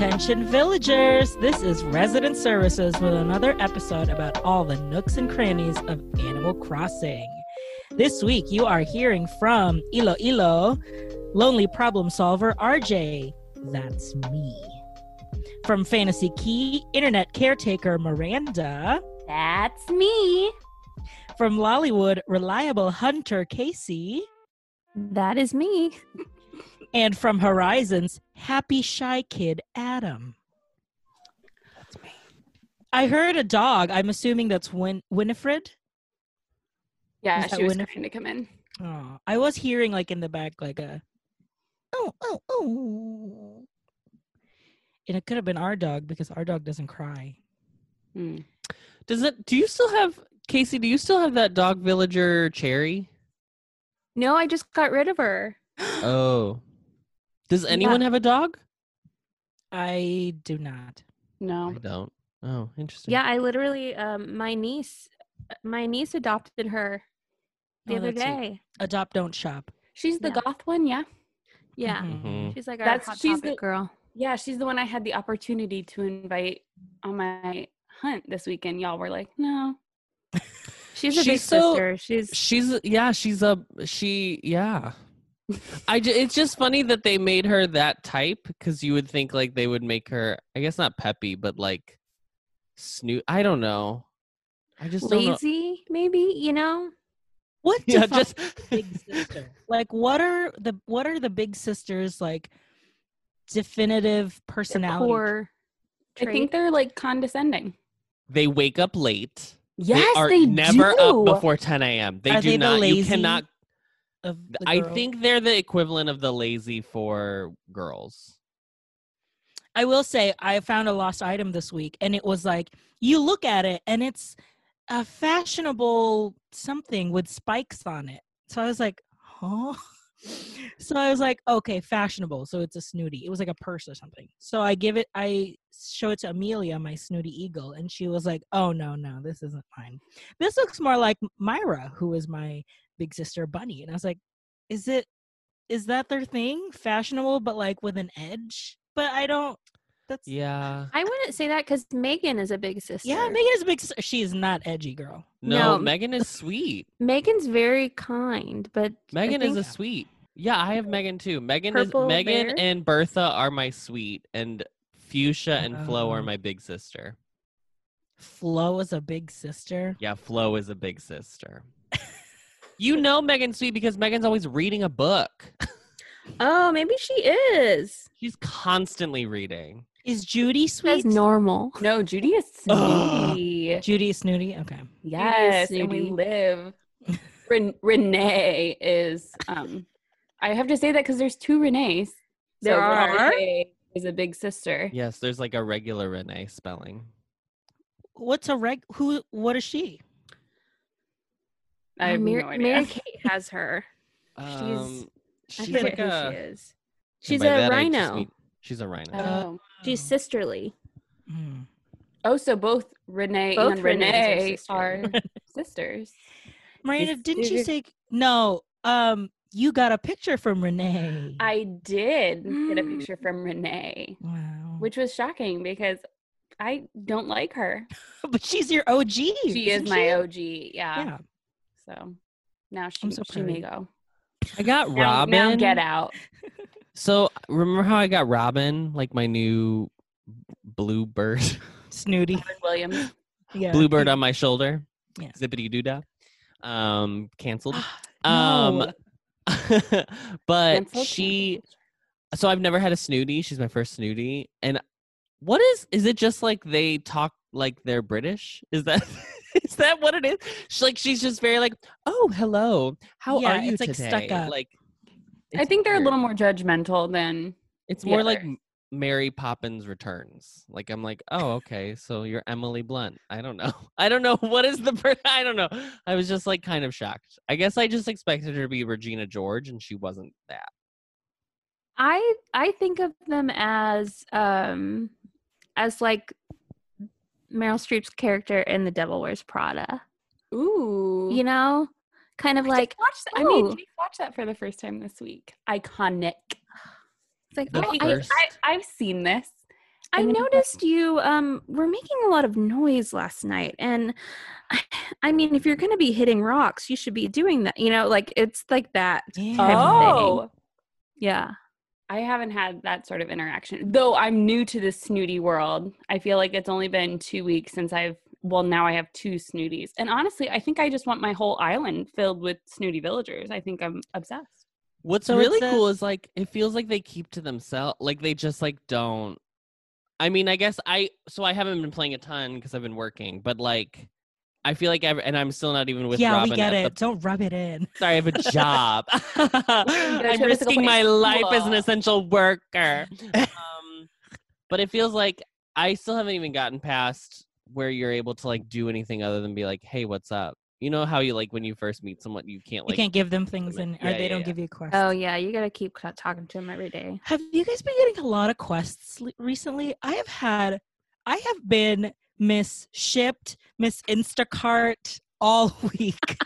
Attention villagers, this is Resident Services with another episode about all the nooks and crannies of Animal Crossing. This week you are hearing from Ilo Ilo, Lonely Problem Solver RJ, that's me. From Fantasy Key, Internet Caretaker Miranda. That's me. From Lollywood, Reliable Hunter Casey. That is me. And from Horizons, Happy Shy Kid Adam. That's me. I heard a dog. I'm assuming that's Win- Winifred. Yeah, that she was Winif- trying to come in. Oh, I was hearing like in the back like a oh oh oh, and it could have been our dog because our dog doesn't cry. Hmm. Does it? Do you still have Casey? Do you still have that dog villager Cherry? No, I just got rid of her. Oh, does anyone have a dog? I do not. No. I don't. Oh, interesting. Yeah, I literally um my niece my niece adopted her the Oh, other that's sweet. day. Adopt, don't shop. She's the Yeah. goth one, yeah. Yeah. Mhm. She's like our That's- hot she's topic the- girl. Yeah, she's the one I had the opportunity to invite on my hunt this weekend. Y'all were like, no. She's a big She's so- sister. She's She's yeah. She's a she. Yeah. I. ju- It's just funny that they made her that type because you would think like they would make her. I guess not peppy, but like snoot. I don't know. I just don't know. lazy, maybe, you know? What Yeah, just big sister? like, what are the what are the big sisters like? Definitive personality. core I think they're like condescending. they wake up late. Yes, they are they never do. up before 10 a.m. They Are do they the not. You cannot. Of I think they're the equivalent of the lazy for girls. I will say I found a lost item this week, and it was like you look at it, and it's a fashionable something with spikes on it. So I was like, huh. So I was like, okay, fashionable. So it's a snooty. It was like a purse or something. So I give it, I show it to Amelia, my snooty eagle, and she was like, oh no, no, this isn't mine. This looks more like Mira, who is my big sister Bunny. And I was like, is it, is that their thing? Fashionable, but like with an edge? But I don't. That's Yeah. I wouldn't say that because Megan is a big sister. Yeah, Megan is a big. sis- She is not edgy, girl. No, No. Megan is sweet. Megan's very kind, but I Megan is a sweet. Yeah, I have Megan too. Megan Purple is Megan bear? and Bertha are my sweet, and Fuchsia and Flo are Oh. my big sister. Flo is a big sister. Yeah, Flo is a big sister. You know Megan sweet because Megan's always reading a book. Oh, maybe she is. She's constantly reading. Is Judy That's sweet? normal. No, Judy is Ugh. snooty. Judy is snooty. Okay. Yes, and we live. Ren- Renee is. Um, I have to say that because there's two Renees. There So are? Renee is a big sister. Yes, there's like a regular Renee spelling. What's a reg? Who? What is she? I have Oh, Mar- no idea. Mary Kate has her. Um, I she's forget like who a. she is. She's a that I just rhino. mean- she's a rhino. Oh. She's sisterly. Hmm. oh, so both Renee Both and Renees are Renee sisters. are sisters. Miranda, Is- didn't is you it- say no? Um, you got a picture from Renee. I did get a Mm. picture from Renee, wow. which was shocking because I don't like her. but she's your OG. She is my she? OG. Yeah. Yeah. So now she, I'm so she may go. I got Robin. now get out. So remember how I got Robin, like my new blue bird, Snooty. Robin Williams. Yeah. bluebird on my shoulder, Yeah. zippity doo dah, um, canceled. No. Um, but Canceled, she, so I've never had a snooty. She's my first snooty, and what is is it? Just like they talk like they're British? Is that is that what it is? She's like she's just very like, oh hello, how Yeah, are you it's, like, stuck up. Like, I think they're a little more judgmental than It's more like Mary Poppins Returns. Like I'm like, oh, okay, so you're Emily Blunt. I don't know. I don't know what is the. Per- I don't know. I was just like kind of shocked. I guess I just expected her to be Regina George, and she wasn't that. I I think of them as um as like Meryl Streep's character in The Devil Wears Prada. ooh. You know, kind of I like just watched that. I mean, oh. we watched that for the first time this week. Iconic. it's like The oh, I, I, first- I, I've seen this. I And then you got- noticed you um were making a lot of noise last night and I mean if you're going to be hitting rocks you should be doing that you know like it's like that Yeah. type of thing. Oh, yeah I haven't had that sort of interaction. Though I'm new to the snooty world. I feel like it's only been two weeks since I've, well, now I have two snooties. And honestly, I think I just want my whole island filled with snooty villagers. I think I'm obsessed. What's So really says- cool is like it feels like they keep to themselves. Like they just like don't. I mean, I guess I so I haven't been playing a ton because I've been working, but like I feel like every, and I'm still not even with yeah, Robin we get it. the Don't rub it in. Sorry, I have a job. I'm risking my life as an essential worker. Um, but it feels like I still haven't even gotten past where you're able to like do anything other than be like, "Hey, what's up?" You know how you like when you first meet someone, you can't you can't give them things, limit- and or they yeah, don't yeah. give you quests. oh yeah you got to keep talking to them every day Have you guys been getting a lot of quests recently? I have had, I have been Miss Shipt, Miss Instacart all week.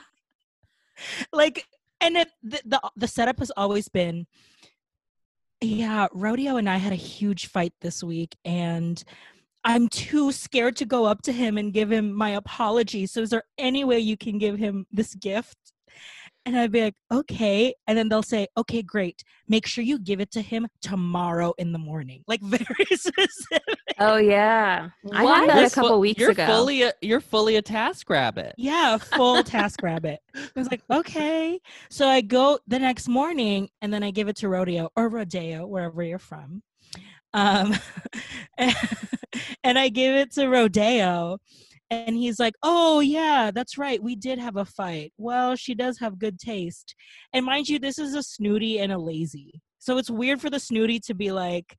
like, and it, the, the the setup has always been, yeah. Rodeo and I had a huge fight this week, and I'm too scared to go up to him and give him my apology. So, is there any way you can give him this gift? And I'd be like, okay. And then they'll say, okay, great. Make sure you give it to him tomorrow in the morning. Like very specific. oh yeah i What? had that You're a couple fu- weeks you're ago Fully a, you're fully a TaskRabbit. Yeah, full TaskRabbit. I was like, okay. So I go the next morning and then I give it to Rodeo or Rodeo, wherever you're from. Um, and I give it to Rodeo. And he's like, oh, yeah, that's right. We did have a fight. Well, she does have good taste. And mind you, this is a snooty and a lazy. So it's weird for the snooty to be like,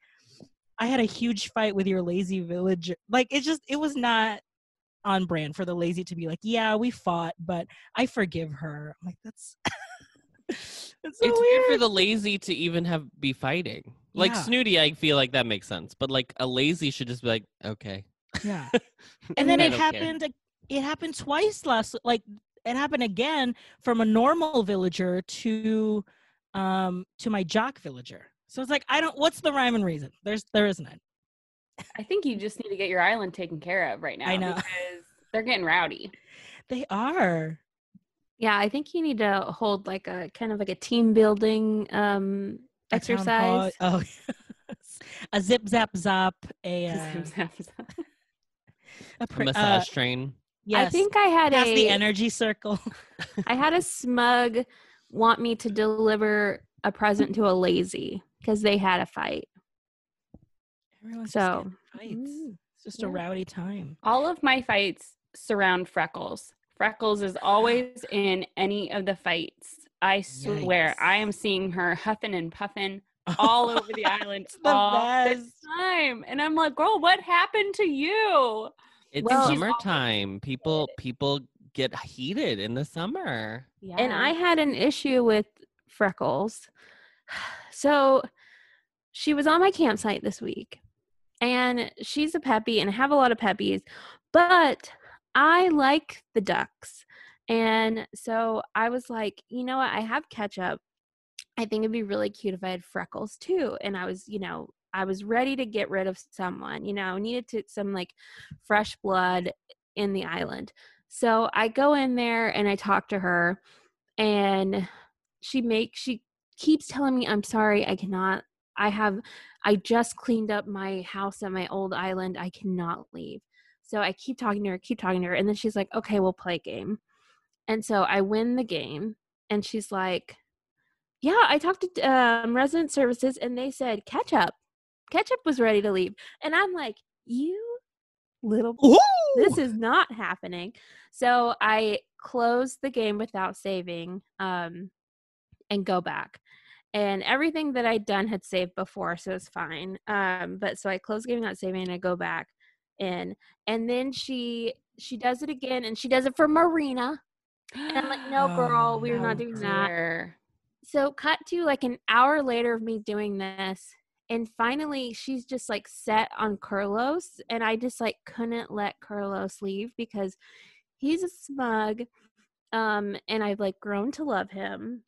I had a huge fight with your lazy village. Like, it just, it was not on brand for the lazy to be like, yeah, we fought, but I forgive her. I'm like, that's it's so it's weird. weird. for the lazy to even have be fighting. Like Yeah. snooty, I feel like that makes sense. But like a lazy should just be like, okay. Yeah. and then it don't care. happened. It happened twice last. Like it happened again from a normal villager to, um, to my jock villager. So it's like I don't. What's the rhyme and reason? There's there is none. I think you just need to get your island taken care of right now. I know. Because they're getting rowdy. They are. yeah i think you need to hold like a kind of like a team building um A exercise Oh, a zip zap zap. A, uh, a A pr- uh, massage train. yes. i think i had past a the energy circle. I had a smug want me to deliver a present to a lazy because they had a fight. Everyone's So, just getting fights. mm, It's just a rowdy time. All of my fights surround Freckles. Freckles is always in any of the fights. I swear, Yikes. I am seeing her huffing and puffing all over the island It's the all the best. time. And I'm like, girl, what happened to you? It's Well- She's always summertime. People people get heated in the summer. Yeah. And I had an issue with Freckles. So she was on my campsite this week. And she's a peppy and I have a lot of peppies, but I like the ducks. And so I was like, you know what? I have ketchup. I think it'd be really cute if I had freckles too. And I was, you know, I was ready to get rid of someone, you know, needed to some like fresh blood in the island. So I go in there and I talk to her and she makes she keeps telling me I'm sorry, I cannot I have I just cleaned up my house at my old island. I cannot leave. So I keep talking to her, keep talking to her, and then she's like, "Okay, we'll play a game." And so I win the game, and she's like, "Yeah, I talked to um, resident services, and they said ketchup, ketchup was ready to leave." And I'm like, "You little this is not happening. So I close the game without saving um, and go back. And everything that I'd done had saved before, so it's fine. Um, but so I close the game without saving and I go back in. And then she she does it again and she does it for Marina. And I'm like, no, girl, we're Oh, not doing that. So cut to like an hour later of me doing this and finally she's just like set on curlos and i just like couldn't let curlos leave because he's a smug um and i've like grown to love him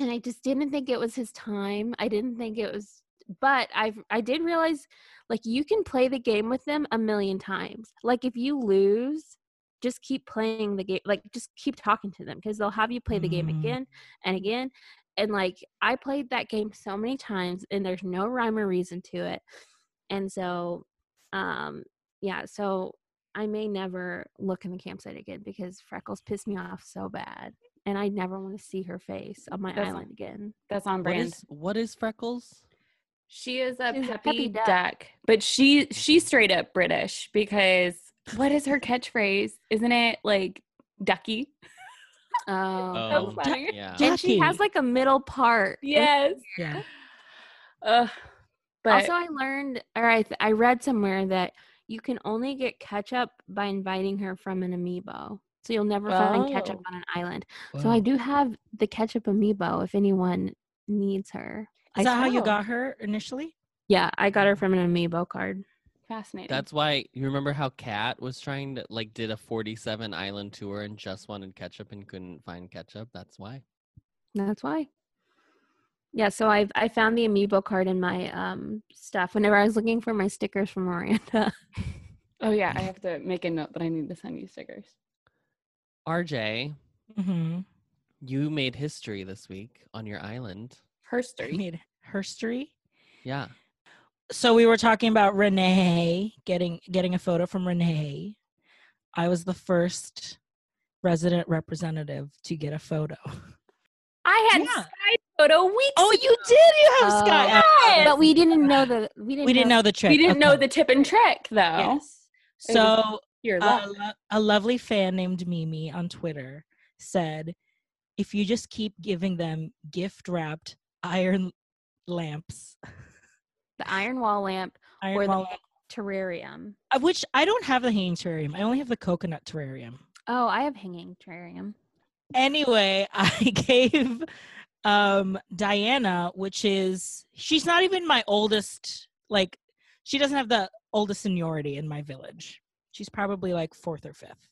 and i just didn't think it was his time i didn't think it was but I've I did realize like you can play the game with them a million times. Like if you lose, just keep playing the game. Like just keep talking to them because they'll have you play the game Mm. again and again. And like I played that game so many times, and there's no rhyme or reason to it. And so, um, yeah. So I may never look in the campsite again because Freckles pissed me off so bad, and I never want to see her face on my That's- island again. That's on What brand. is what is Freckles? She is a She's a peppy, peppy duck. duck. but she she's straight up British because what is her catchphrase? Isn't it like ducky? Oh, So um, funny. yeah. and she has like a middle part. Yes. Yeah. Ugh. but also, I learned, or I, th- I read somewhere that you can only get ketchup by inviting her from an amiibo. So you'll never find ketchup Oh. on an island. So I do have the ketchup amiibo if anyone needs her. Is I that how you got her initially? Yeah, I got her mm. from an amiibo card. Fascinating. That's why you remember how Kat was trying to like did a 47 island tour and just wanted ketchup and couldn't find ketchup. That's why. That's why. Yeah, so I I found the amiibo card in my um stuff whenever I was looking for my stickers from Miranda. oh yeah, I have to make a note that I need to send you stickers. RJ, Mm-hmm. you made history this week on your island. Herstory. You made herstory. Yeah. So we were talking about Renee getting getting a photo from Renee. I was the first resident representative to get a photo. I had Yeah. Skye photo weeks. Oh, you did. You have Oh, Skye. Yes. but we didn't know the we didn't We didn't know the trick. We didn't know the tip and trick though. Yes. It was- So Your a, lo- a lovely fan named Mimi on Twitter said, if you just keep giving them gift wrapped iron lamps, the iron wall lamp iron or the lamp, terrarium. uh, which I don't have the hanging terrarium. I only have the coconut terrarium. Oh, I have hanging terrarium. Anyway, I gave um Diana, which is she's not even my oldest, like she doesn't have the oldest seniority in my village. She's probably like fourth or fifth.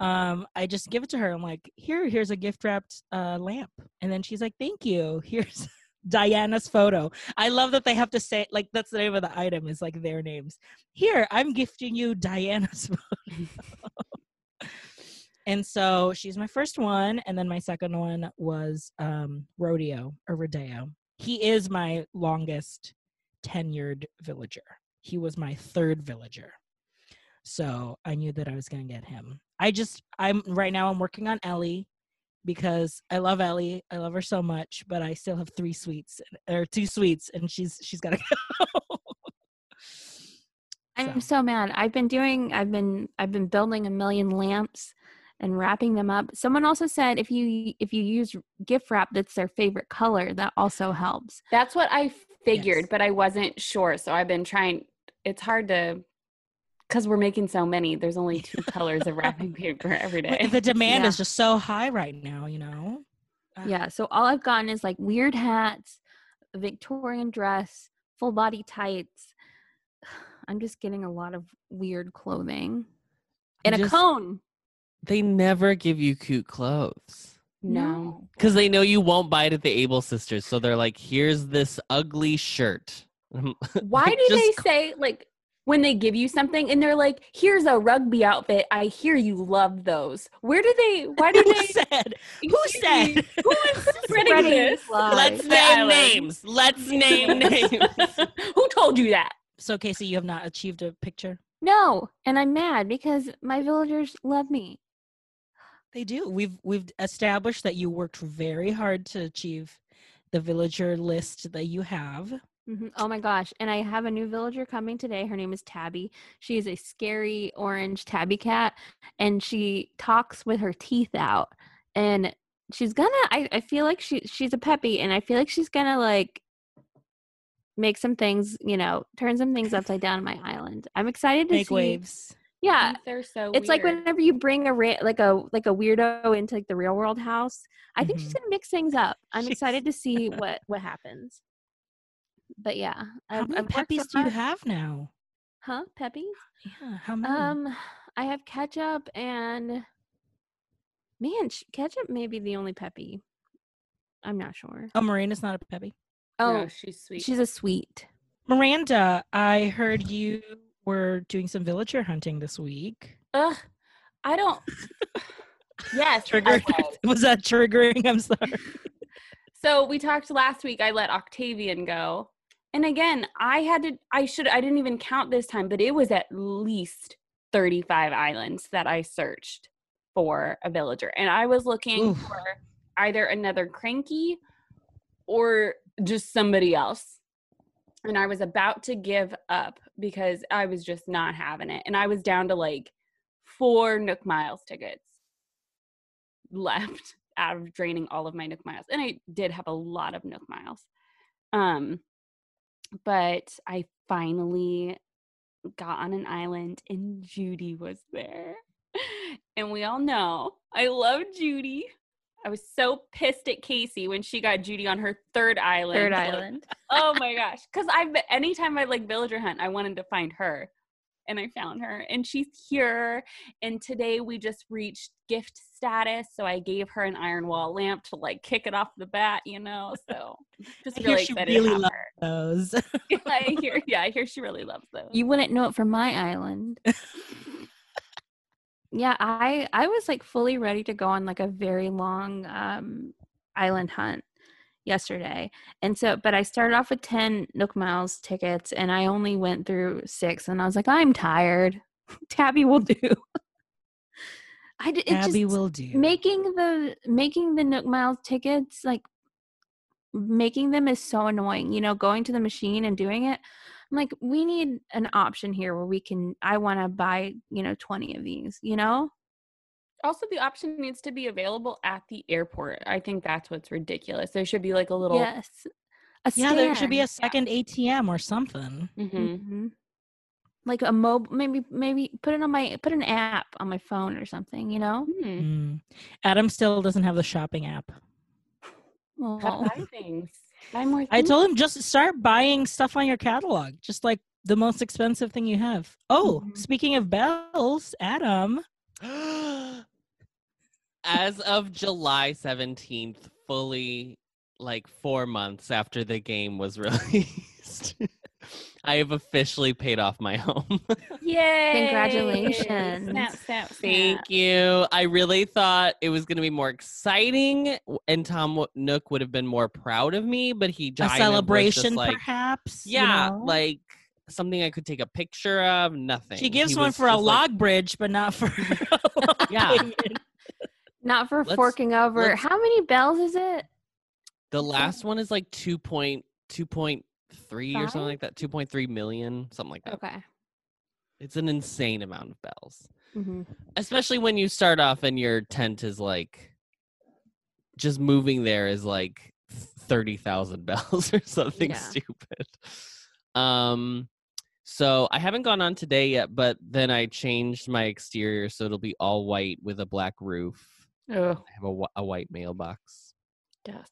Um, I just give it to her. I'm like, here, here's a gift wrapped uh lamp. And then she's like, Thank you. Here's Diana's photo. I love that they have to say like that's the name of the item is like their names. Here, I'm gifting you Diana's photo. and so she's my first one, and then my second one was um Rodeo or Rodeo. He is my longest tenured villager. He was my third villager. So I knew that I was gonna get him. I just I'm right now I'm working on Ellie because I love Ellie. I love her so much, but I still have three sweets or two sweets, and she's she's gotta go. I'm So. so mad. I've been doing I've been I've been building a million lamps and wrapping them up. Someone also said if you if you use gift wrap that's their favorite color, that also helps. That's what I figured, Yes. but I wasn't sure. So I've been trying. It's hard to because we're making so many. There's only two colors of wrapping paper every day. The demand Yeah. is just so high right now, you know. Ah. Yeah, so all I've gotten is like weird hats, Victorian dress, full body tights. I'm just getting a lot of weird clothing. And a cone. They never give you cute clothes no. because they know you won't buy it at the Able Sisters. So they're like, "Here's this ugly shirt." Why do just they say like when they give you something and they're like, "Here's a rugby outfit. I hear you love those." Where do they? Why do Who they? said? Who me, said? Who is spreading Spreading this? Let's name island. names. Let's name names. Who told you that? So Casey, you have not achieved a picture. No, and I'm mad because my villagers love me. They do. We've we've established that you worked very hard to achieve the villager list that you have. Mhm. Oh my gosh. And I have a new villager coming today. Her name is Tabby. She is a scary orange tabby cat and she talks with her teeth out. And she's gonna I, I feel like she she's a peppy and I feel like she's gonna like make some things, you know, turn some things upside down on my island. I'm excited to Make see. waves. Yeah. They're so. It's like whenever you bring a ra- like a like a weirdo into like the real world house. I think she's Mhm. gonna mix things up. I'm She's- excited to see what what happens. But yeah, How I've, many I've peppies do you have now? Huh? Peppies? Yeah, how many? Um, I have ketchup and man, sh- ketchup may be the only peppy. I'm not sure. oh, Marina's not a peppy. Oh, no, she's sweet. she's a sweet. Miranda, I heard you were doing some villager hunting this week. Ugh, I don't. yes, I Triggered. was. Was that triggering? I'm sorry. So we talked last week. I let Octavian go, and again, I had to. I should. I didn't even count this time, but it was at least thirty-five islands that I searched for a villager, and I was looking Oof. for either another cranky or just somebody else. And I was about to give up because I was just not having it, and I was down to like four Nook Miles tickets left out of draining all of my Nook miles. And I did have a lot of Nook miles. Um but I finally got on an island and Judy was there. And we all know I love Judy. I was so pissed at Casey when she got Judy on her third island. Third Like, island. oh my gosh. Cause I've been anytime I like villager hunt, I wanted to find her. And I found her and she's here. And today we just reached gift status. So I gave her an iron wall lamp to like kick it off the bat, you know. So just I hear really she excited really loves her. those. I hear yeah, I hear she really loves those. You wouldn't know it from my island. yeah, I I was like fully ready to go on like a very long um island hunt yesterday. And so but I started off with 10 Nook Miles tickets and I only went through 6 and I was like I'm tired. Tabby will do. I d- it Abby just will do. making the making the Nook Miles tickets like making them is so annoying. You know, going to the machine and doing it. I'm like, we need an option here where we can. I want to buy, you know, 20 of these. You know, Also, the option needs to be available at the airport. I think that's what's ridiculous. There should be like a little. yes. A yeah, there should be a stand. second ATM or something. Mhm. Mhm. Like a mobile, maybe maybe put it on my put an app on my phone or something. You know. Hmm. Mm. Adam still doesn't have the shopping app. Oh. Buy things. Buy more. I told him just start buying stuff on your catalog, just like the most expensive thing you have. Oh, Mhm. speaking of bells, Adam, As of July 17th, fully like four months after the game was released, I have officially paid off my home. Yay! Congratulations. Snap, snap, snap. Thank you. I really thought it was going to be more exciting, and Tom Nook would have been more proud of me, but he just. a kind of was just celebration, like, perhaps. you yeah, know? like something I could take a picture of. Nothing. she gives He one for a just like, log bridge, but not for. Yeah. Not for Let's- forking over. How many bells is it? The last one is like two point two point three or something like that. Two point three million, something like that. Okay. It's an insane amount of bells. hmm Especially when you start off and your tent is like just moving there is like thirty thousand bells or something Yeah. stupid. Um so I haven't gone on today yet, but then I changed my exterior so it'll be all white with a black roof. Oh, I have a, a white mailbox. yes.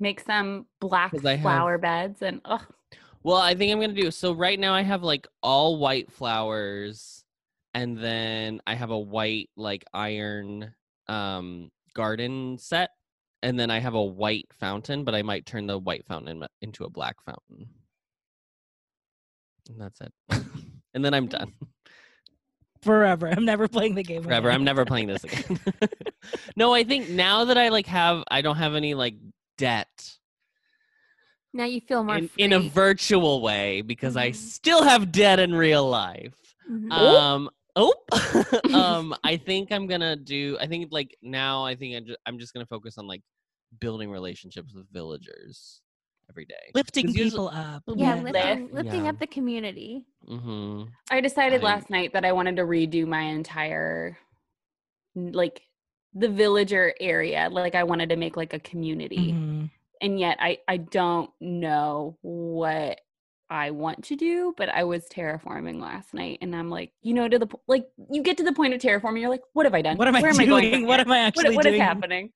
Make some black I have- flower beds and oh, Well, I think I'm gonna do so. Right now, I have like all white flowers, and then I have a white like iron um garden set, and then I have a white fountain. But I might turn the white fountain into a black fountain, and that's it. and then I'm done Forever. I'm never playing the game. forever. again. I'm never playing this again. no, I think now that I like have, I don't have any like debt Now you feel more in, in a virtual way because I Mhm. still have debt in real life. Mhm. Um. Oh. um. I think I'm gonna do. I think like now. I think I'm just, I'm just gonna focus on like building relationships with villagers every day. lifting 'Cause usually- people up. yeah, Yeah. lifting, lifting Yeah. up the community. Mm-hmm. I decided I- last night that I wanted to redo my entire like the villager area. Like I wanted to make like a community. Mhm. And yet I I don't know what I want to do, but I was terraforming last night and I'm like, you know, to the like you get to the point of terraforming, you're like, what have I done? What am I Where doing? going from what am I What- actually what is happening?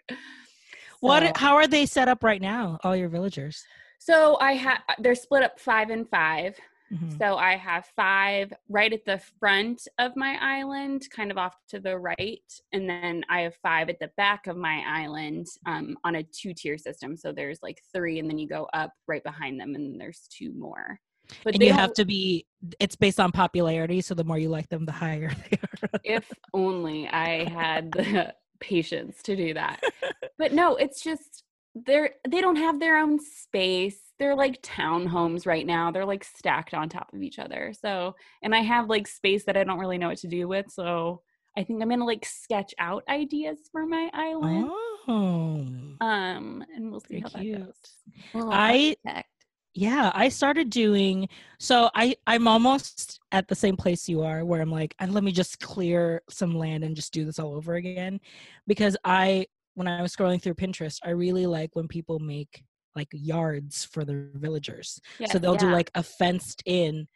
What? So- How are they set up right now? All your villagers. So I have. they're split up five and five. Mhm. So I have five right at the front of my island, kind of off to the right. And then I have five at the back of my island um, on a two tier system. So there's like three, and then you go up right behind them, and there's two more. But and you have to be. It's based on popularity, so the more you like them, the higher they are. if only I had the patience to do that. But no, it's just they're they don't have their own space. They're like townhomes right now. They're like stacked on top of each other. So, and I have like space that I don't really know what to do with. So, I think I'm gonna like sketch out ideas for my island. Oh. Um, and we'll see Very how that goes. I- architect. Yeah, I started doing so I I'm almost at the same place you are where I'm like, and let me just clear some land and just do this all over again because I when I was scrolling through Pinterest, I really like when people make like yards for their villagers. Yes, so they'll do like a fenced in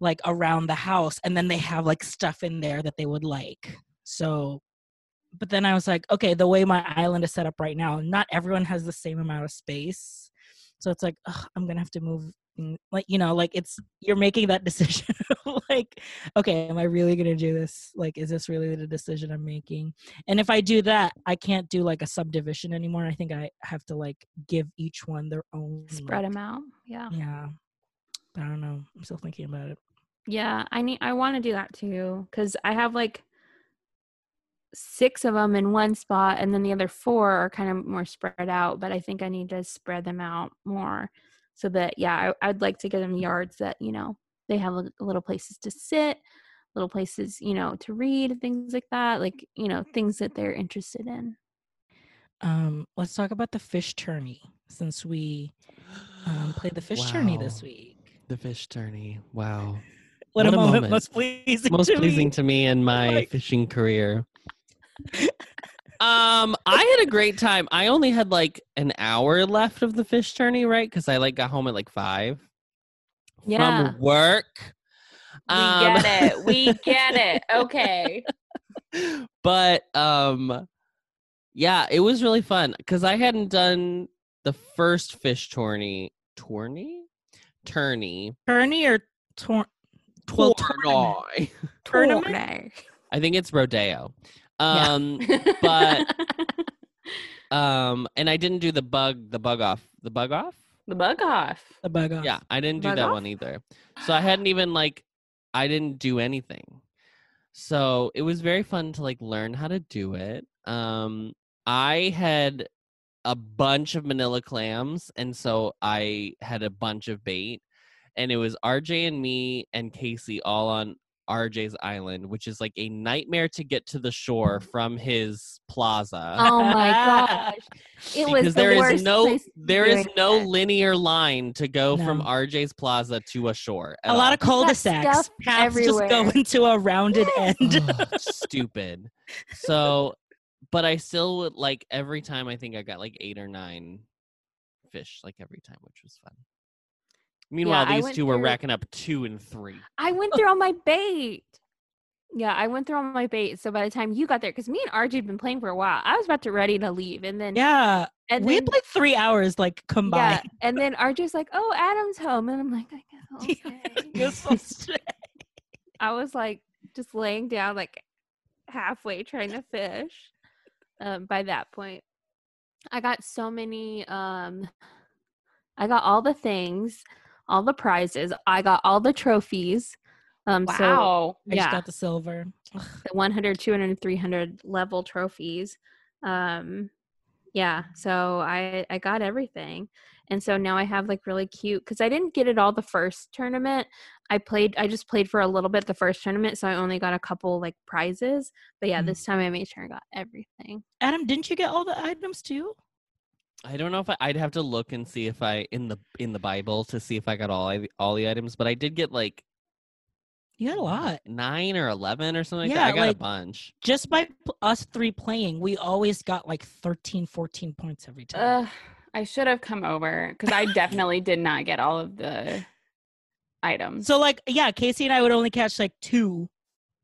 like around the house and then they have like stuff in there that they would like. So but then I was like, okay, the way my island is set up right now, not everyone has the same amount of space. So it's like, ugh, I'm gonna have to move. in- Like you know, like it's you're making that decision. like, okay, am I really gonna do this? Like, is this really the decision I'm making? And if I do that, I can't do like a subdivision anymore. I think I have to like give each one their own Spread like- them out. Yeah. Yeah, I don't know. I'm still thinking about it. Yeah, I need. I want to do that too because I have like six of them in one spot, and then the other four are kind of more spread out. But I think I need to spread them out more so that yeah, I, I'd like to get them yards that you know they have little places to sit, little places you know to read, things like that. Like you know things that they're interested in. Um, let's talk about the fish tourney since we um, played the fish tourney this week. The fish tourney. Wow. What, What a a moment, moment. most pleasing Most to pleasing me. to me in my Like- fishing career. um, I had a great time. I only had like an hour left of the fish tourney, right? Because I like got home at like five Yeah. from work. We Um, get it. We get it. Okay. but um yeah it was really fun because i hadn't done the first fish tourney tourney tourney Tourney or tor- well. Tourney. Tournament? Tourney. i think it's rodeo Yeah. um But- um and i didn't do the bug the bug off the bug off the bug off. The bug off. yeah i didn't do Bug that off? one either so i hadn't even like i didn't do anything so it was very fun to like learn how to do it um i had a bunch of manila clams and so i had a bunch of bait and it was rj and me and casey all on rj's island which is like a nightmare to get to the shore mm. from his plaza Oh my gosh! It was because the there is worst no place to there do is no it. linear line to go from RJ's Plaza to a shore. A lot of cul-de-sacs. stuff Paths just go everywhere. into a rounded end. of stupid. So, but I still would like every time. I think I got like eight or nine fish, like every time, which was fun. Meanwhile, I these two were through- racking up two and three. I went through all my bait. Yeah, I went through all my bait. So by the time you got there, because me and RJ had been playing for a while, I was about to ready to leave, and then yeah. and we then had like three hours like yeah, combined. and then RJ's like, "Oh, Adam's home," and I'm like, "I guess I'll stay." You're so straight. I was like just laying down like halfway trying to fish. Um, by that point, I got so many. Um, I got all the things, all the prizes. I got all the trophies. Um, so Wow. I just yeah, got the silver. Ugh. the 100 200 300 level trophies um yeah so i i got everything and so now i have like really cute because i didn't get it all the first tournament i played i just played for a little bit the first tournament so i only got a couple like prizes but yeah Mm. this time i made sure i got everything Adam, didn't you get all the items too? I don't know if I, I'd have to look and see if I in the in the Bible to see if I got all I, all the items, but I did get like You got a lot. nine or eleven or something like Yeah, that. I got like- a bunch. Just by us three playing, we always got like 13, 14 points every time. Ugh, I should have come over because I definitely did not get all of the items. so like, yeah, Casey and I would only catch like two,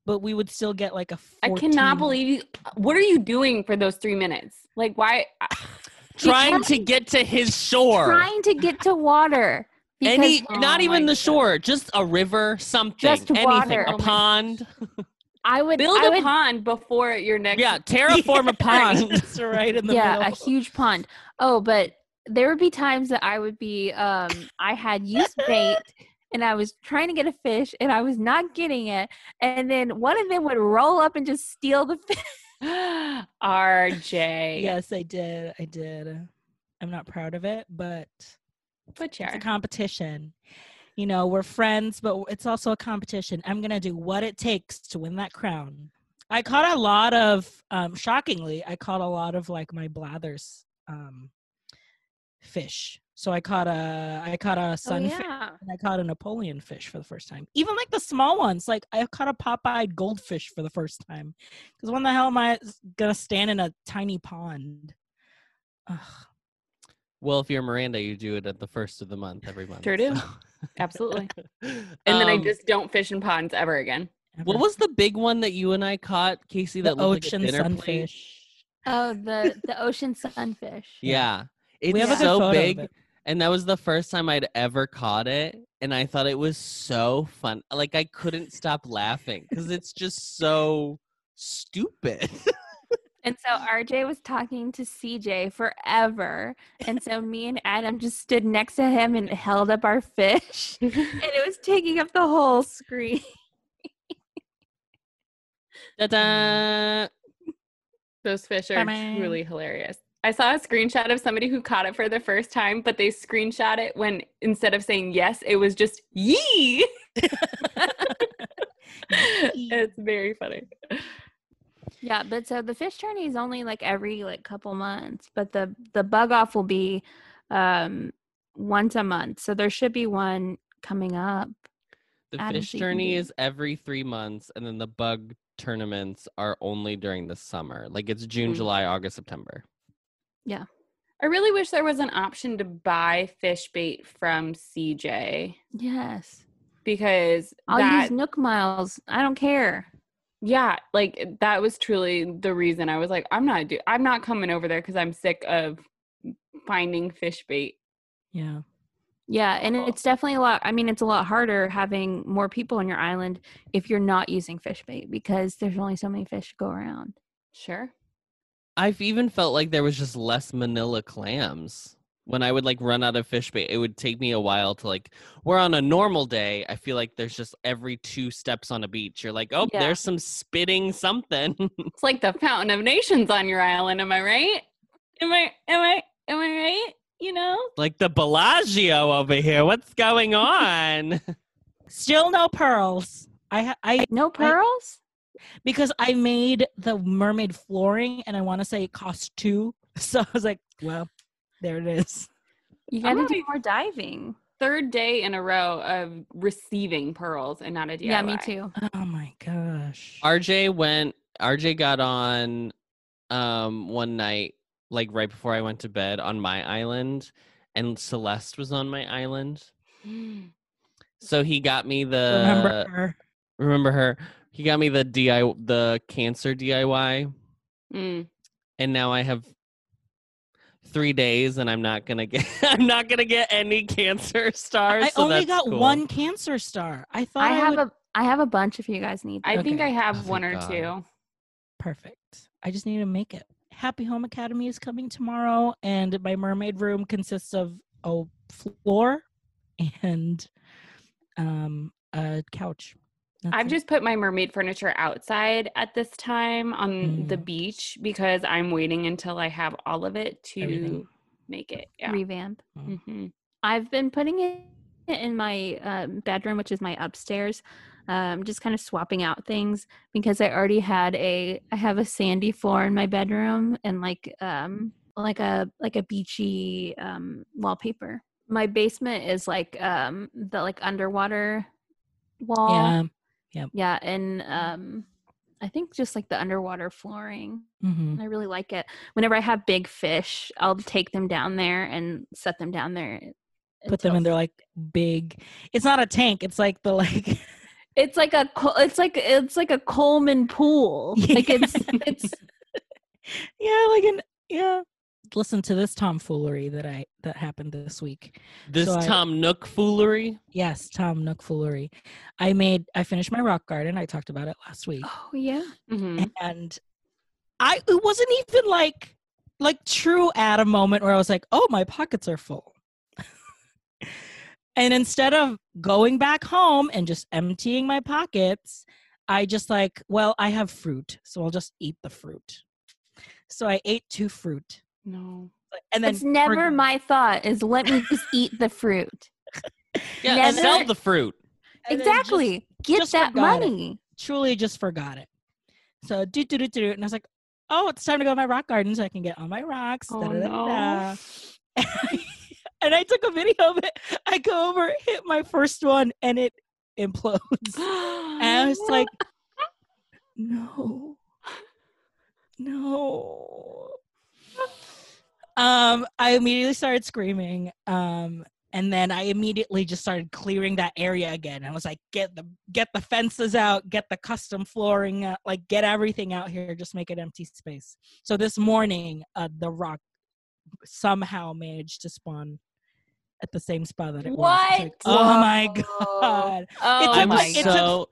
but we would still get like a 14. I cannot believe you. What are you doing for those three minutes? Like, why? Trying Because- to get to his shore. trying to get to water Any, Oh not even the God. shore, just a river, something, Just anything, water. a Oh pond. I would Build I a would, pond before your next. Yeah, terraform a pond. Just right in the yeah, middle. a huge pond. Oh, but there would be times that I would be um I had used bait and I was trying to get a fish and I was not getting it. And then one of them would roll up and just steal the fish. RJ. Yes, I did. I did. I'm not proud of it, but But yeah. it's a competition. You know, we're friends, but it's also a competition. I'm gonna do what it takes to win that crown. I caught a lot of, um, shockingly, I caught a lot of like my blathers um, fish. So I caught a, I caught a sunfish. Oh, yeah. and I caught a Napoleon fish for the first time. Even like the small ones, like I caught a Popeye goldfish for the first time. Because when the hell am I gonna stand in a tiny pond? Ugh. Well, if you're Miranda, you do it at the first of the month every month. Sure do. so. Absolutely. And then I Um, just don't fish in ponds ever again. What was the big one that you and I caught, Casey? the That looked ocean like a dinner plate? sunfish? Oh, the the ocean sunfish. Yeah, it's we have so big, it. and that was the first time I'd ever caught it, and I thought it was so fun. Like I couldn't stop laughing because it's just so stupid. And so RJ was talking to CJ forever. And so me and Adam just stood next to him and held up our fish. And it was taking up the whole screen. Ta-da! Those fish are Bye-bye. truly hilarious. I saw a screenshot of somebody who caught it for the first time, but they screenshot it when instead of saying yes, it was just yee. it's very funny. Yeah, but so the fish tourney is only like every like couple months, but the the bug off will be um once a month. So there should be one coming up. The fish so tourney is every three months, and then the bug tournaments are only during the summer. Like it's June, Mm. July, August, September. I really wish there was an option to buy fish bait from CJ Yes. because I'll that use Nook Miles. I don't care. yeah, like that was truly the reason I was like, I'm not do I'm not coming over there because I'm sick of finding fish bait. Yeah. Yeah, and it's definitely a lot. I mean, it's a lot harder having more people on your island if you're not using fish bait because there's only so many fish to go around. Sure. I've even felt like there was just less manila clams. When I would like run out of fish bait, it would take me a while to like. Where on a normal day, I feel like there's just every two steps on a beach, you're like, oh, Yeah. there's some spitting something. It's like the Fountain of Nations on your island, am I right? Am I am I am I right? You know? like the Bellagio over here. What's going on? Still no pearls. I ha- I No pearls? Because I made the mermaid flooring and I want to say it cost two. So I was like, well, there it is. You I'm got to do more diving. Third day in a row of receiving pearls and not a DIY. Yeah, me too. Oh my gosh. RJ went. RJ got on um one night, like right before I went to bed on my island, and Celeste was on my island. So he got me the Remember her? remember her. He got me the DIY the cancer DIY, Mm. and now I have three days, and I'm not gonna get I'm not gonna get any cancer stars. I so only got cool. one cancer star. I thought I I, have would- a I have a bunch if you guys need. I them. think I have Oh, one or God. two. perfect. I just need to make it. Happy Home Academy is coming tomorrow, and my mermaid room consists of a floor and um a couch. That's I've it. just put my mermaid furniture outside at this time on the Mm. beach because I'm waiting until I have all of it to Everything. make it. Yeah. revamp. hmm I've been putting it in my um, bedroom, which is my upstairs. Um, just kind of swapping out things because I already had a I have a sandy floor in my bedroom and like um like a like a beachy um wallpaper. My basement is like um the like underwater wall. yeah. Yeah, Yeah. and um I think just like the underwater flooring. hmm I really like it. Whenever I have big fish, I'll take them down there and set them down there. Put them in their like big. It's not a tank. It's like the like. It's like a it's like it's like a Coleman pool. Like it's it's yeah, like an yeah. Listen to this tomfoolery that I that happened this week. This So I- Tom Nook foolery. Yes, Tom Nook foolery. I made I finished my rock garden. I talked about it last week. Oh yeah. Mhm. and I it wasn't even like like true at a moment where I was like, oh, my pockets are full. and instead of going back home and just emptying my pockets, I just like, well, I have fruit, so I'll just eat the fruit. So I ate two fruit, No. and then It's never forg- my thought. Is let me just eat the fruit. Yeah, Never- sell the fruit. and then just exactly. Get just that forgot it. money. truly just forgot it. So do do do do, and I was like, oh, it's time to go to my rock garden so I can get on my rocks. Oh, da-da-da-da. and I took a video of it. I go over, hit my first one, and it implodes. And I was like, no, no. Um, I immediately started screaming. Um, and then I immediately just started clearing that area again. I was like, get the get the fences out, get the custom flooring out, like get everything out here, just make it empty space. So this morning, uh, the rock somehow managed to spawn at the same spot that it was. It's like, What? oh my god! oh took I'm my like- it took- so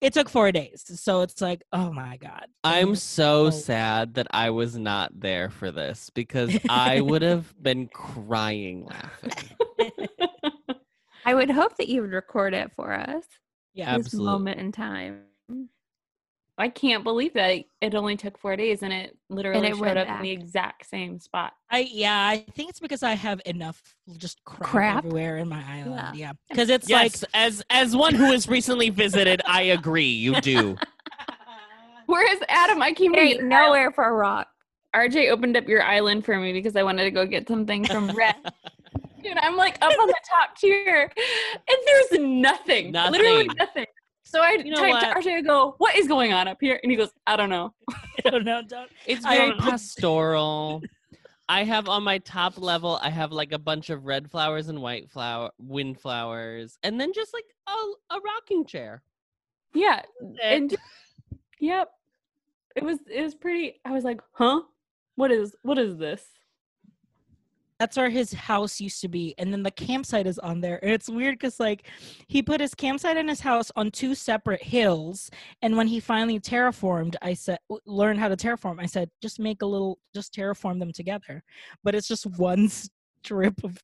It took four days, so it's like, oh my god! I'm so Oh. sad that I was not there for this because I would have been crying laughing. I would hope that you would record it for us. yeah, This Absolutely. moment in time. I can't believe that it only took four days and it literally it showed went up in the exact same spot. I yeah, I think it's because I have enough just crap, Crap? everywhere in my island. Yeah. Yeah, because it's yes, as as one who has recently visited, I agree. You do. Whereas Adam, I came There to nowhere for a rock. RJ opened up your island for me because I wanted to go get something from Redd. Dude, I'm like up on the top tier, and there's nothing, literally Nothing. Nothing. So I You know typed what? to RJ, I go, "What is going on up here?" And he goes, "I don't know." I don't know, don't. It's I very don't pastoral. I have on my top level, I have like a bunch of red flowers and white flower, wind flowers, and then just like a, a rocking chair. Yeah, and yep, it was it was pretty. I was like, "Huh? What is what is this?" That's where his house used to be, and then the campsite is on there. And it's weird because like he put his campsite and his house on two separate hills. And when he finally terraformed, I said, w- learn how to terraform. I said, just make a little, just terraform them together. But it's just one strip of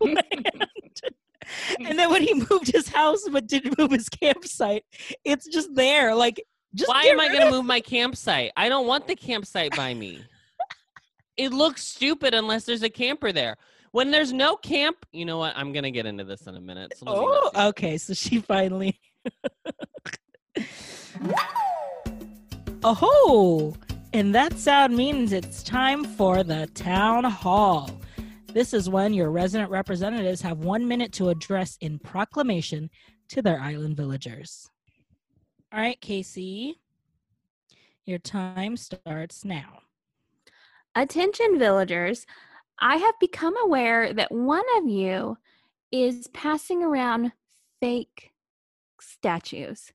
land. and then when he moved his house but didn't move his campsite, it's just there. Like, just Why am I going to move my campsite? I don't want the campsite by me. It looks stupid unless there's a camper there. When there's no camp, you know what? I'm going to get into this in a minute. So let me not Oh, okay. So she finally. oh, and that sound means it's time for the town hall. This is when your resident representatives have one minute to address in proclamation to their island villagers. All right, Casey, your time starts now. Attention, villagers. I have become aware that one of you is passing around fake statues.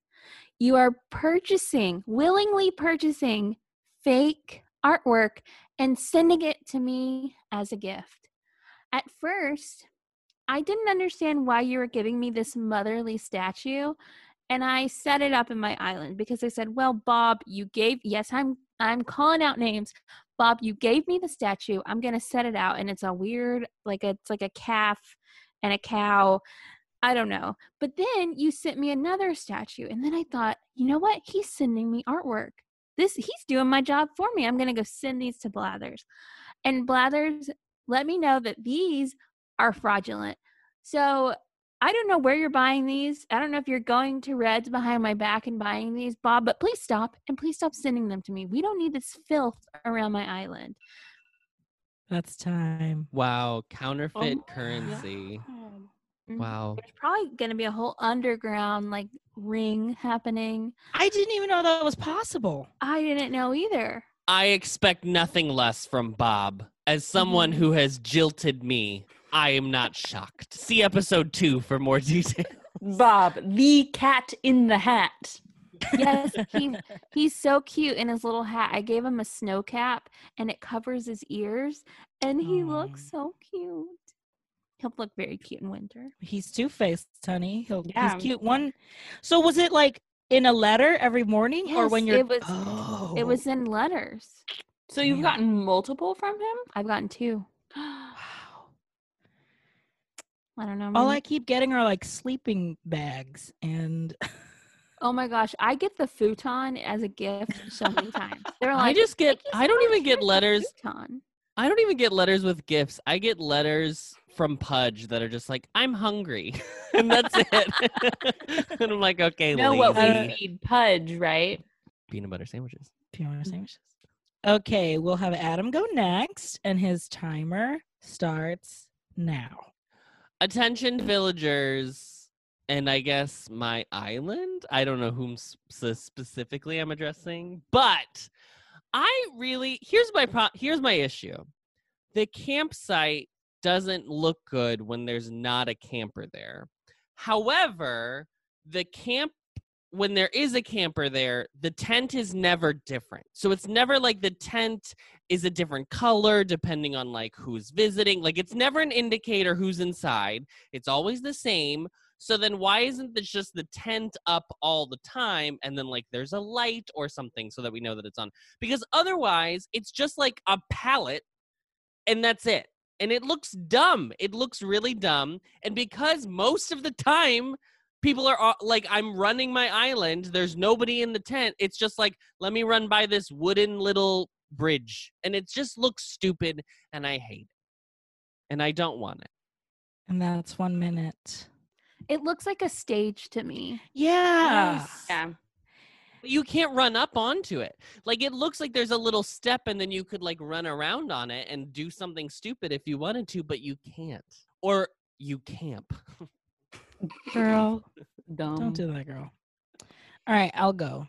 You are purchasing, willingly purchasing fake artwork and sending it to me as a gift. At first, I didn't understand why you were giving me this motherly statue and I set it up in my island because I said, "Well, Bob, you gave yes, I'm I'm calling out names. Bob, you gave me the statue. I'm going to set it out and it's a weird like a, it's like a calf and a cow. I don't know. But then you sent me another statue and then I thought, "You know what? He's sending me artwork. This he's doing my job for me. I'm going to go send these to Blathers." And Blathers let me know that these are fraudulent. So I don't know where you're buying these. I don't know if you're going to Redd's behind my back and buying these, Bob, but please stop and please stop sending them to me. We don't need this filth around my island. That's time. Wow. Counterfeit my currency. Mhm. Wow. There's probably going to be a whole underground like ring happening. I didn't even know that was possible. I didn't know either. I expect nothing less from Bob. As someone who has jilted me, I am not shocked. See episode two for more detail. Bob, the cat in the hat. Yes, he he's so cute in his little hat. I gave him a snow cap and it covers his ears and he looks so cute. He'll look very cute in winter. He's two faced, honey. He'll, Yeah. He's cute. One. So was it like in a letter every morning, or when you're? it was- Oh. It was in letters. So you've Damn. gotten multiple from him? I've gotten two. Wow. I don't know. All I keep getting are like sleeping bags, and oh my gosh, I get the futon as a gift so many times. They're I just get. I don't even get letters futon." I don't even get letters with gifts. I get letters from Pudge that are just like, I'm hungry. and that's it. and I'm like, okay, know what we need, Pudge, right? peanut butter sandwiches. peanut butter sandwiches. Okay, we'll have Adam go next, and his timer starts now. Attention villagers and I guess my island. I don't know whom specifically I'm addressing, but I really here's my pro- here's my issue. The campsite doesn't look good when there's not a camper there. However, the camp when there is a camper there, the tent is never different. So it's never like the tent is a different color depending on like who's visiting. Like it's never an indicator who's inside. It's always the same. So then why isn't this just the tent up all the time and then like there's a light or something so that we know that it's on? Because otherwise it's just like a pallet and that's it. And it looks dumb. It looks really dumb. And because most of the time people are like I'm running my island, there's nobody in the tent. It's just like let me run by this wooden little bridge and it just looks stupid and I hate it. And I don't want it. And that's one minute. It looks like a stage to me. Yeah. Yeah. You can't run up onto it. Like it looks like there's a little step and then you could like run around on it and do something stupid if you wanted to, but you can't. Or you camp. Girl, Dumb. don't do that, girl. All right, I'll go.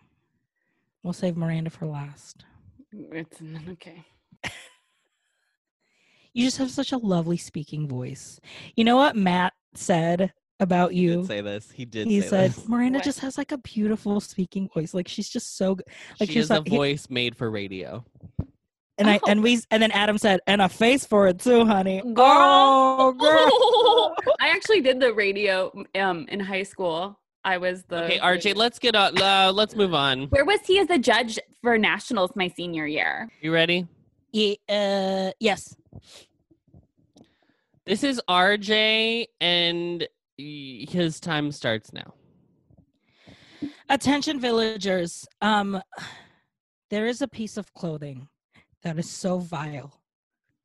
We'll save Miranda for last. It's okay. You just have such a lovely speaking voice. You know what Matt said about He you? did say this. He did he say said this. Miranda What? just has like a beautiful speaking voice. Like she's just so good. like she she's has a like- he- voice made for radio. And I Oh. and we and then Adam said, and a face for it too, honey. Girl. Oh, girl. I actually did the radio um in high school. I was the Okay, RJ, let's get on. Uh, let's move on. Where was he as a judge for nationals my senior year? You ready? Ye- uh, yes. This is RJ, and his time starts now. Attention villagers. Um there is a piece of clothing that is so vile,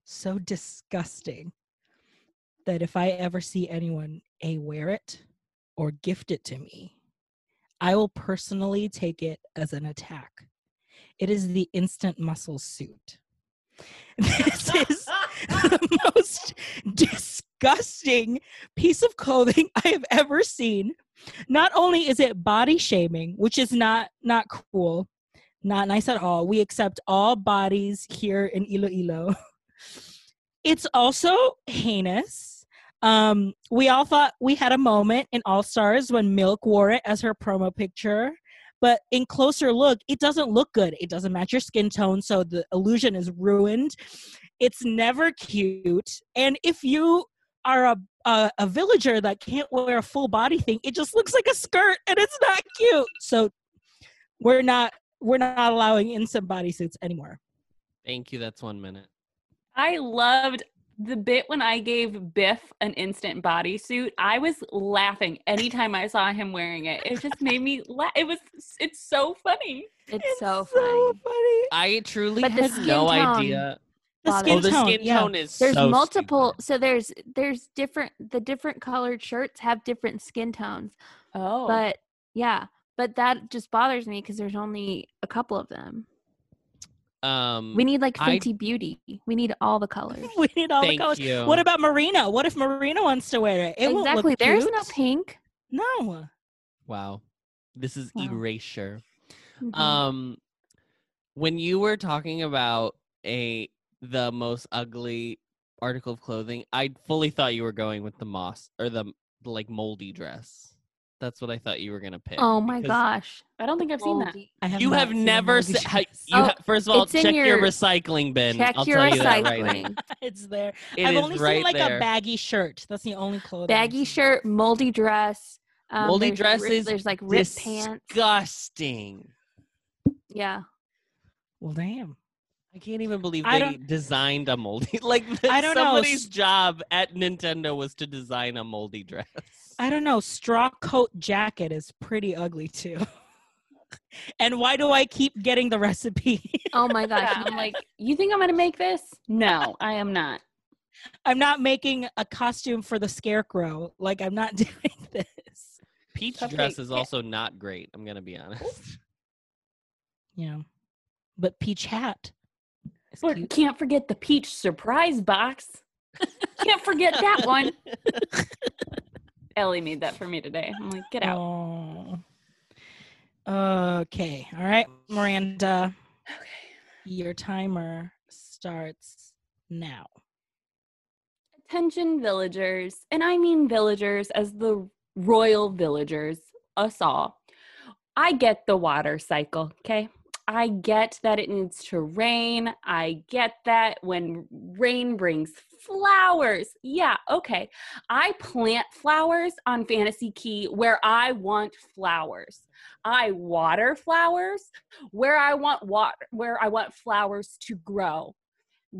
so disgusting that if I ever see anyone a wear it or gift it to me, I will personally take it as an attack. It is the instant muscle suit. This is the most disgusting piece of clothing I have ever seen. Not only is it body shaming, which is not not cool, not nice at all. We accept all bodies here in Iloilo. It's also heinous. Um, we all thought we had a moment in All Stars when Milk wore it as her promo picture, but in closer look, it doesn't look good. It doesn't match your skin tone, so the illusion is ruined. It's never cute. And if you are a, a a villager that can't wear a full body thing, it just looks like a skirt and it's not cute. So we're not we're not allowing instant bodysuits anymore. Thank you. That's one minute. I loved the bit when I gave Biff an instant bodysuit. I was laughing anytime I saw him wearing it. It just made me laugh. It was it's so funny. It's, so funny. funny. I truly But had no tone idea. The bothers skin oh, the tone, skin yeah. tone is There's so multiple stupid. so there's there's different the different colored shirts have different skin tones. Oh. But yeah, but that just bothers me because there's only a couple of them. Um, We need like I- Fenty Beauty. We need all the colors. We need all the colors. you. What about Marina? What if Marina wants to wear it? It won't exactly. look There's cute. no pink. No. wow, this is Wow. erasure. Mhm. Um, when you were talking about a the most ugly article of clothing, I fully thought you were going with the moss or the, the like moldy dress. That's what I thought you were gonna pick. Oh my because gosh. I don't think I've seen that. I have You not have seen never Moldy se- ha- Dress. you Oh, ha- first of all it's in check your, your- recycling bin. Check I'll your tell you that right now. recycling. it's there. It I've is only right seen like there. a baggy shirt. That's the only clothing. I've Baggy seen. shirt, moldy dress. Um, Moldy there's dress rip- is There's like ripped pants. Disgusting. Yeah. Well, damn. I can't even believe they designed a moldy. Like that I don't know. somebody's job at Nintendo was to design a moldy dress. I don't know. Straw coat jacket is pretty ugly too. and why do I keep getting the recipe? Oh my gosh. I'm like, you think I'm gonna make this? No, I am not. I'm not making a costume for the scarecrow. Like I'm not doing this. Peach Cupcake. dress is also not great. I'm gonna be honest. Yeah. But peach hat. But cute. can't forget the peach surprise box. can't forget that one. Ellie made that for me today. I'm like, get out. Oh. Okay. All right, Miranda. Okay. Your timer starts now. Attention villagers, and I mean villagers as the royal villagers, us all. I get the water cycle, okay? I get that it needs to rain. I get that when rain brings flowers. Yeah, okay. I plant flowers on Fantasy Key where I want flowers. I water flowers where I want water where I want flowers to grow.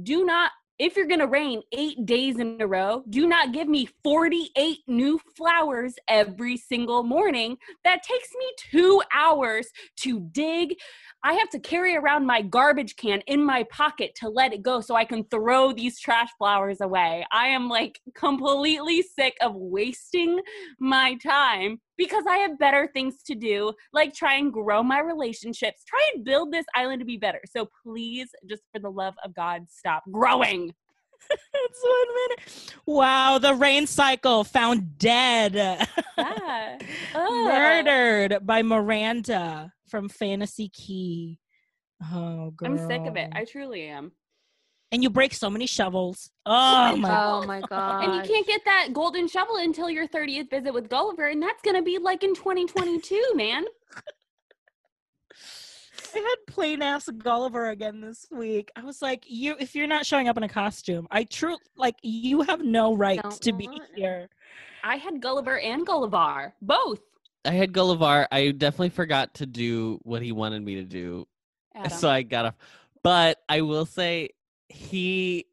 Do not if you're going to rain 8 days in a row, do not give me 48 new flowers every single morning. That takes me 2 hours to dig. I have to carry around my garbage can in my pocket to let it go so I can throw these trash flowers away. I am like completely sick of wasting my time because I have better things to do, like try and grow my relationships, try and build this island to be better. So please, just for the love of God, stop growing. It's one minute. Wow, the rain cycle found dead. Yeah. Ugh. Murdered by Miranda from Fantasy Key. Oh, girl. I'm sick of it. I truly am. and you break so many shovels. Oh my Oh my god. And you can't get that golden shovel until your 30th visit with Gulliver, and that's gonna be like in 2022, man. I had plain ass Gulliver again this week. I was like, you if you're not showing up in a costume, I true like you have no right Don't to be it. here. I had Gulliver and Gullivarrr, both. I had Gullivarrr. I definitely forgot to do what he wanted me to do, Adam. so I got off. But I will say, he.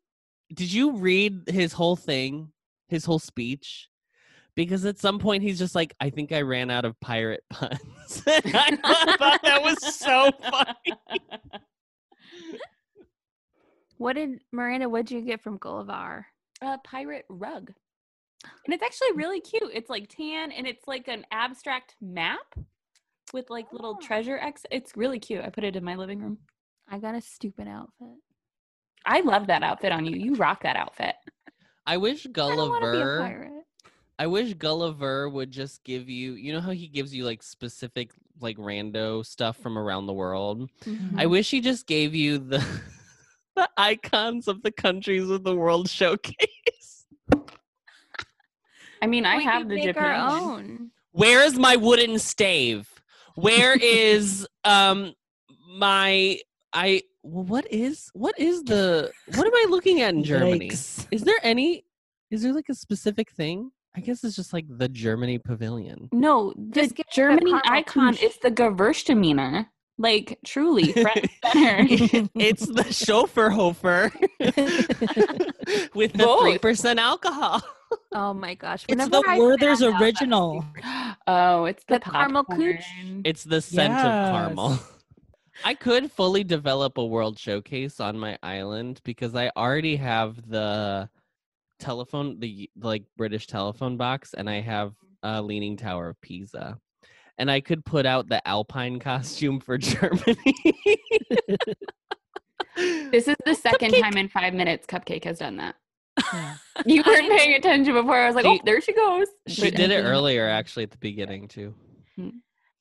Did you read his whole thing, his whole speech? Because at some point he's just like, "I think I ran out of pirate puns." I thought that was so funny. What did Miranda? What did you get from Gullivarrr? a pirate rug. And it's actually really cute. It's like tan and it's like an abstract map with like little Oh. treasure X. It's really cute. I put it in my living room. I got a stupid outfit. I love that outfit on you. You rock that outfit. I wish I don't be a Gulliver. pirate. I wish Gulliver would just give you, you know how he gives you like specific like rando stuff from around the world. Mm-hmm. I wish he just gave you the the icons of the countries of the world showcase. I mean, I We have the make Japan. our own. Where is my wooden stave? Where is um my I what is what is the what am I looking at in Germany? Yikes. Is there any is there like a specific thing? I guess it's just like the Germany pavilion. No, the Just get the Germany icon couche. is the Gewürztraminer. Like truly, front center. it's the Schöfferhofer with the three percent alcohol. Oh my gosh! It's Whenever the I Werther's found out that- original. oh, it's the, The caramel couche. It's the scent of caramel. I could fully develop a world showcase on my island because I already have the telephone, the like British telephone box, and I have a Leaning Tower of Pisa. And I could put out the Alpine costume for Germany. This is the second time in five minutes Cupcake has done that. Yeah. You weren't paying attention before. I was like, She- oh, there she goes. she did it earlier, actually, at the beginning too. Hmm.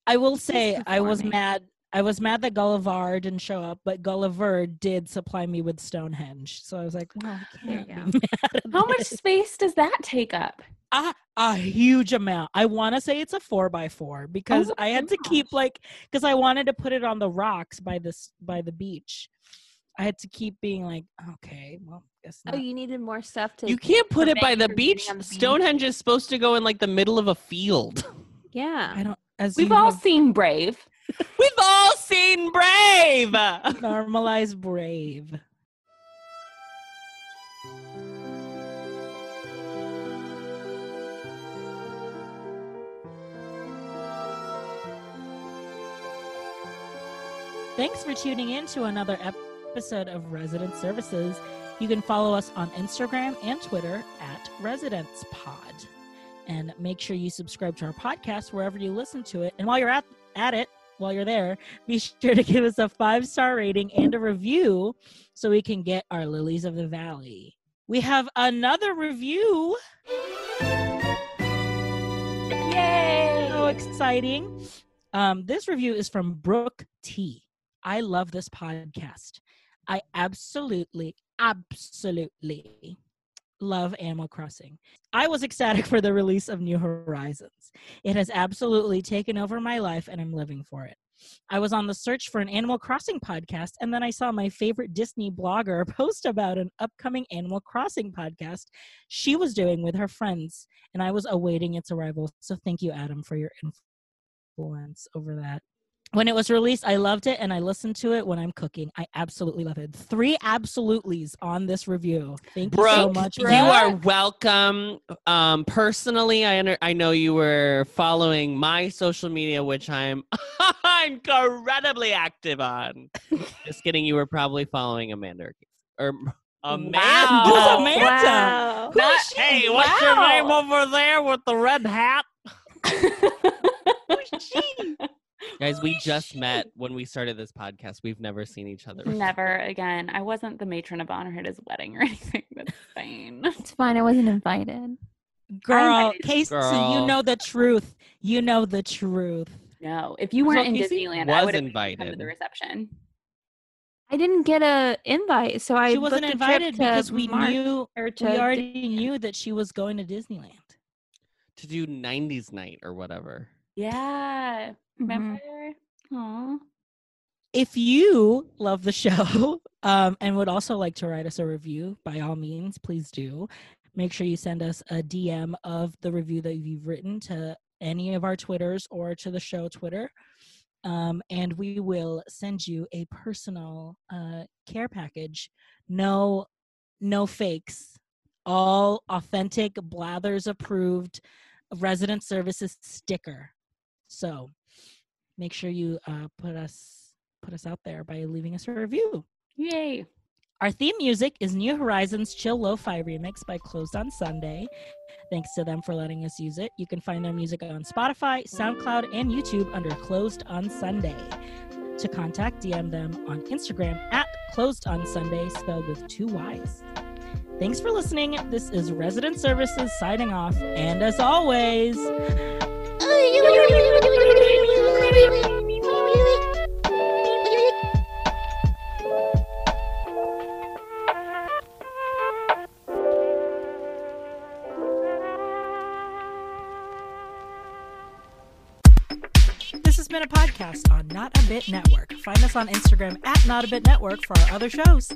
I will say I was mad I was mad that Gulliver didn't show up, but Gulliver did supply me with Stonehenge. So I was like, well, I There can't you be go. mad at How much space does that take up? a, a huge amount. I want to say it's a four by four because Oh I had to keep oh like because I wanted to put it on the rocks by this by the beach. I had to keep being like, okay, well, guess Oh, you needed more stuff to. You can't put it by the you from getting beach. the beach. Stonehenge is supposed to go in like the middle of a field. Yeah. I don't. As We've all have seen Brave. We've all seen Brave. normalized brave. Thanks for tuning in to another episode of Resident Services. You can follow us on Instagram and Twitter at Residence Pod. And make sure you subscribe to our podcast wherever you listen to it. And while you're at, at it, while you're there, be sure to give us a five star rating and a review so we can get our lilies of the valley. We have another review. Yay! So exciting. Um, this review is from Brooke T. I love this podcast. I absolutely, absolutely love Animal Crossing. I was ecstatic for the release of New Horizons. It has absolutely taken over my life and I'm living for it. I was on the search for an Animal Crossing podcast, and then I saw my favorite Disney blogger post about an upcoming Animal Crossing podcast she was doing with her friends, and I was awaiting its arrival. So thank you, Adam, for your influence over that. When it was released, I loved it and I listened to it when I'm cooking. I absolutely love it. Three absolutelys on this review. Thank you so Brooke, much. you are welcome. Um, personally, I under, I know you were following my social media, which I'm incredibly active on. Just kidding. You were probably following Amanda or Amanda. Who's Amanda? Wow. Who Not- is she? hey, what's your name over there with the red hat? Guys, we just met when we started this podcast. We've never seen each other. before. Never again. I wasn't the matron of honor at his wedding or anything. That's fine. It's fine. I wasn't invited. Girl, invited Casey, you know the truth. You know the truth. No, if you weren't Well, in Casey Disneyland, I was would have come to the reception. I didn't get a invite, so I she wasn't invited because we Mar- knew or to we already Disneyland. knew that she was going to Disneyland. To do 90s night or whatever. Yeah. Mhm. Remember? Aw. If you love the show um, and would also like to write us a review, by all means, please do. Make sure you send us a DM of the review that you've written to any of our Twitters or to the show Twitter. Um, and we will send you a personal uh, care package. No, no fakes. All authentic, Blathers approved resident services sticker. So make sure you uh, put us put us out there by leaving us a review. Yay. Our theme music is New Horizons Chill Lo-Fi Remix by Closed on Sunday. Thanks to them for letting us use it. You can find their music on Spotify, SoundCloud, and YouTube under Closed on Sunday. To contact, DM them on Instagram at Closed on Sunday, spelled with two Y's. Thanks for listening. This is Resident Services signing off. And as always, This has been a podcast on Not a Bit Network. Find us on Instagram at Not a Bit Network for our other shows.